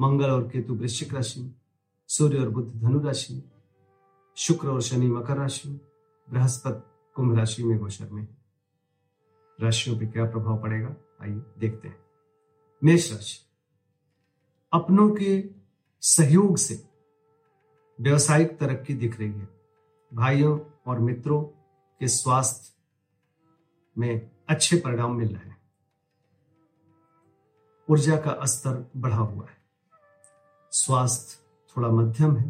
मंगल और केतु वृश्चिक राशि में सूर्य और बुद्ध धनु राशि में शुक्र और शनि मकर राशि में बृहस्पति कुंभ राशि में गोचर में। राशियों पर क्या प्रभाव पड़ेगा? आइए देखते हैं। मेष राशि। अपनों के सहयोग से व्यवसायिक तरक्की दिख रही है। भाइयों और मित्रों के स्वास्थ्य में अच्छे परिणाम मिल रहे हैं। ऊर्जा का स्तर बढ़ा हुआ है। स्वास्थ्य थोड़ा मध्यम है,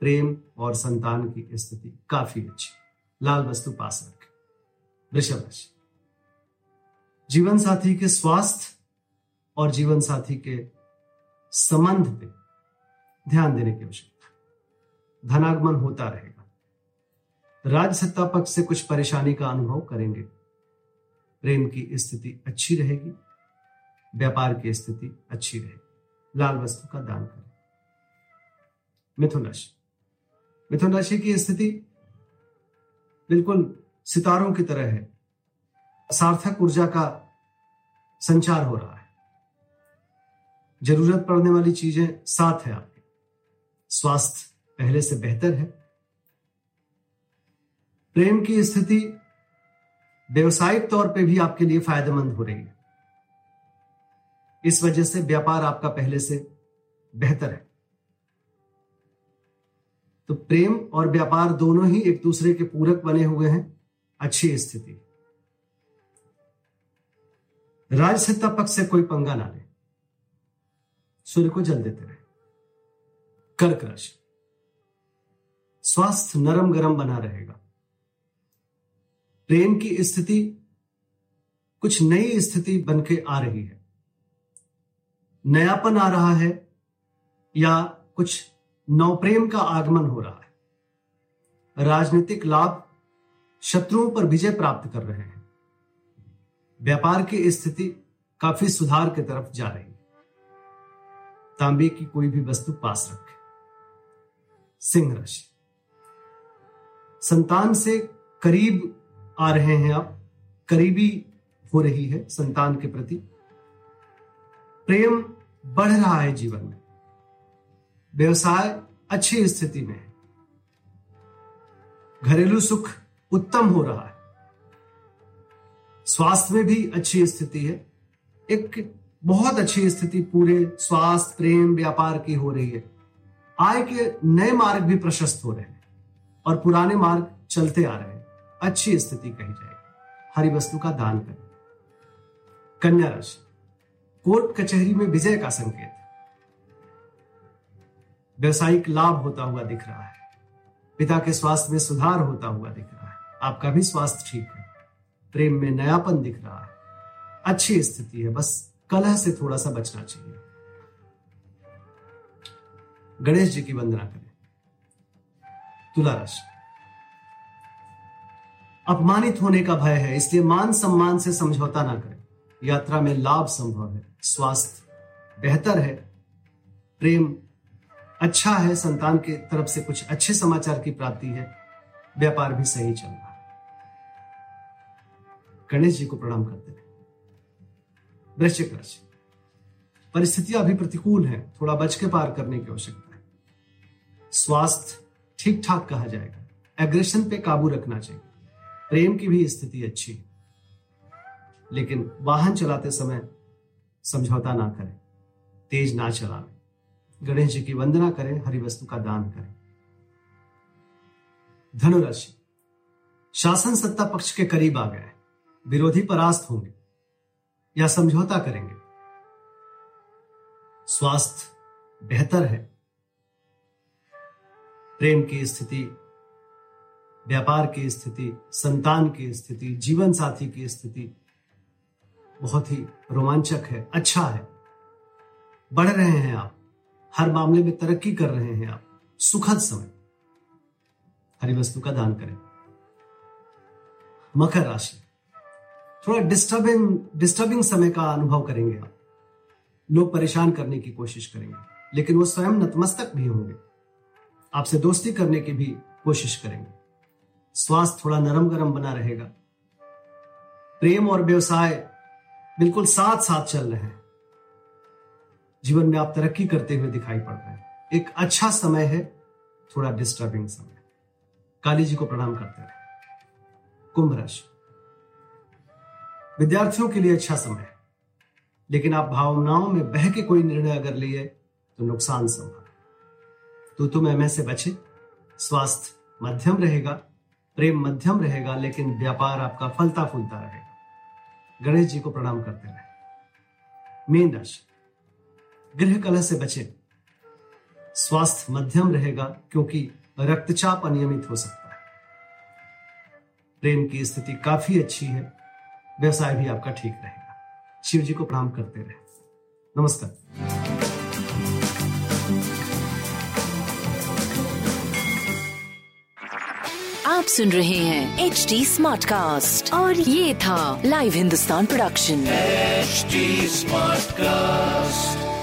प्रेम और संतान की स्थिति काफ़ी अच्छी लाल वस्तु पास रखें। वृषभ राशि। जीवन साथी के स्वास्थ्य और जीवन साथी के संबंध पे ध्यान देने की आवश्यकता धनागमन होता रहेगा। राज्य सत्ता पक्ष से कुछ परेशानी का अनुभव करेंगे। प्रेम की स्थिति अच्छी रहेगी। व्यापार की स्थिति अच्छी रहेगी। लाल वस्तु का दान करें। मिथुन राशि मिथुन राशि की स्थिति बिल्कुल सितारों की तरह है। सार्थक ऊर्जा का संचार हो रहा है। ज़रूरत पड़ने वाली चीज़ें साथ है आपके। स्वास्थ्य पहले से बेहतर है। प्रेम की स्थिति व्यवसायिक तौर पे भी आपके लिए फ़ायदेमंद हो रही है। इस वजह से व्यापार आपका पहले से बेहतर है। तो प्रेम और व्यापार दोनों ही एक दूसरे के पूरक बने हुए हैं। अच्छी स्थिति। राज सत्ता पक्ष से कोई पंगा ना ले। सूर्य को जल देते रहे। कर्क राशि स्वास्थ्य नरम गरम बना रहेगा। प्रेम की स्थिति कुछ नई स्थिति बन के आ रही है। नयापन आ रहा है या कुछ नवप्रेम का आगमन हो रहा है। राजनीतिक लाभ शत्रुओं पर विजय प्राप्त कर रहे हैं। व्यापार की स्थिति काफ़ी सुधार की तरफ़ जा रही है। तांबे की कोई भी वस्तु पास रखें। सिंह राशि। संतान से करीब आ रहे हैं आप। करीबी हो रही है संतान के प्रति। प्रेम बढ़ रहा है जीवन में। व्यवसाय अच्छी स्थिति में है। घरेलू सुख उत्तम हो रहा है। स्वास्थ्य में भी अच्छी स्थिति है। एक बहुत अच्छी स्थिति पूरे स्वास्थ्य, प्रेम, व्यापार की हो रही है। आय के नए मार्ग भी प्रशस्त हो रहे हैं और पुराने मार्ग चलते आ रहे हैं। अच्छी स्थिति कही जाएगी। हरी वस्तु का दान करें। कन्या राशि। कोर्ट कचहरी में विजय का संकेत। व्यवसायिक लाभ होता हुआ दिख रहा है। पिता के स्वास्थ्य में सुधार होता हुआ दिख रहा है। आपका भी स्वास्थ्य ठीक है। प्रेम में नयापन दिख रहा है। अच्छी स्थिति है। बस कलह से थोड़ा सा बचना चाहिए। गणेश जी की वंदना करें। तुला राशि। अपमानित होने का भय है, इसलिए मान सम्मान से समझौता ना करें। यात्रा में लाभ संभव है। स्वास्थ्य बेहतर है। प्रेम अच्छा है संतान के तरफ़ से कुछ अच्छे समाचार की प्राप्ति है। व्यापार भी सही चल रहा है। गणेश जी को प्रणाम करते हैं। वृश्चिक राशि। परिस्थितियाँ अभी प्रतिकूल हैं। थोड़ा बच के पार करने की आवश्यकता है। स्वास्थ्य ठीक ठाक कहा जाएगा। एग्रेशन पे काबू रखना चाहिए। प्रेम की भी स्थिति अच्छी है। लेकिन वाहन चलाते समय समझौता ना करें। तेज ना चलावें गणेश जी की वंदना करें हरि वस्तु का दान करें। धनुराशि। शासन सत्ता पक्ष के करीब आ गए। विरोधी परास्त होंगे या समझौता करेंगे। स्वास्थ्य बेहतर है। प्रेम की स्थिति, व्यापार की स्थिति, संतान की स्थिति, जीवन साथी की स्थिति बहुत ही रोमांचक है अच्छा है। बढ़ रहे हैं आप। हर मामले में तरक्की कर रहे हैं आप। सुखद समय। हरी वस्तु का दान करें। मकर राशि। थोड़ा डिस्टर्बिंग डिस्टर्बिंग समय का अनुभव करेंगे आप। लोग परेशान करने की कोशिश करेंगे, लेकिन वो स्वयं नतमस्तक भी होंगे। आपसे दोस्ती करने की भी कोशिश करेंगे। स्वास्थ्य थोड़ा नरम गरम बना रहेगा। प्रेम और व्यवसाय बिल्कुल साथ साथ चल रहे हैं। जीवन में आप तरक्की करते हुए दिखाई पड़ रहे हैं। एक अच्छा समय है, थोड़ा डिस्टर्बिंग समय। काली जी को प्रणाम करते रहे कुंभ राशि। विद्यार्थियों के लिए अच्छा समय है, लेकिन आप भावनाओं में बह के कोई निर्णय अगर लिए तो नुकसान संभव तो तुम एम से बचे, स्वास्थ्य मध्यम रहेगा, प्रेम मध्यम रहेगा, लेकिन व्यापार आपका फलता फूलता रहेगा। गणेश जी को प्रणाम करते रहे। मीन राशि। गृह कलह से बचे। स्वास्थ्य मध्यम रहेगा क्योंकि रक्तचाप अनियमित हो सकता है। प्रेम की स्थिति काफ़ी अच्छी है। व्यवसाय भी आपका ठीक रहेगा। शिव जी को प्रणाम करते रहे। नमस्कार। आप सुन रहे हैं एच डी स्मार्ट कास्ट और ये था live Hindustan production smart cast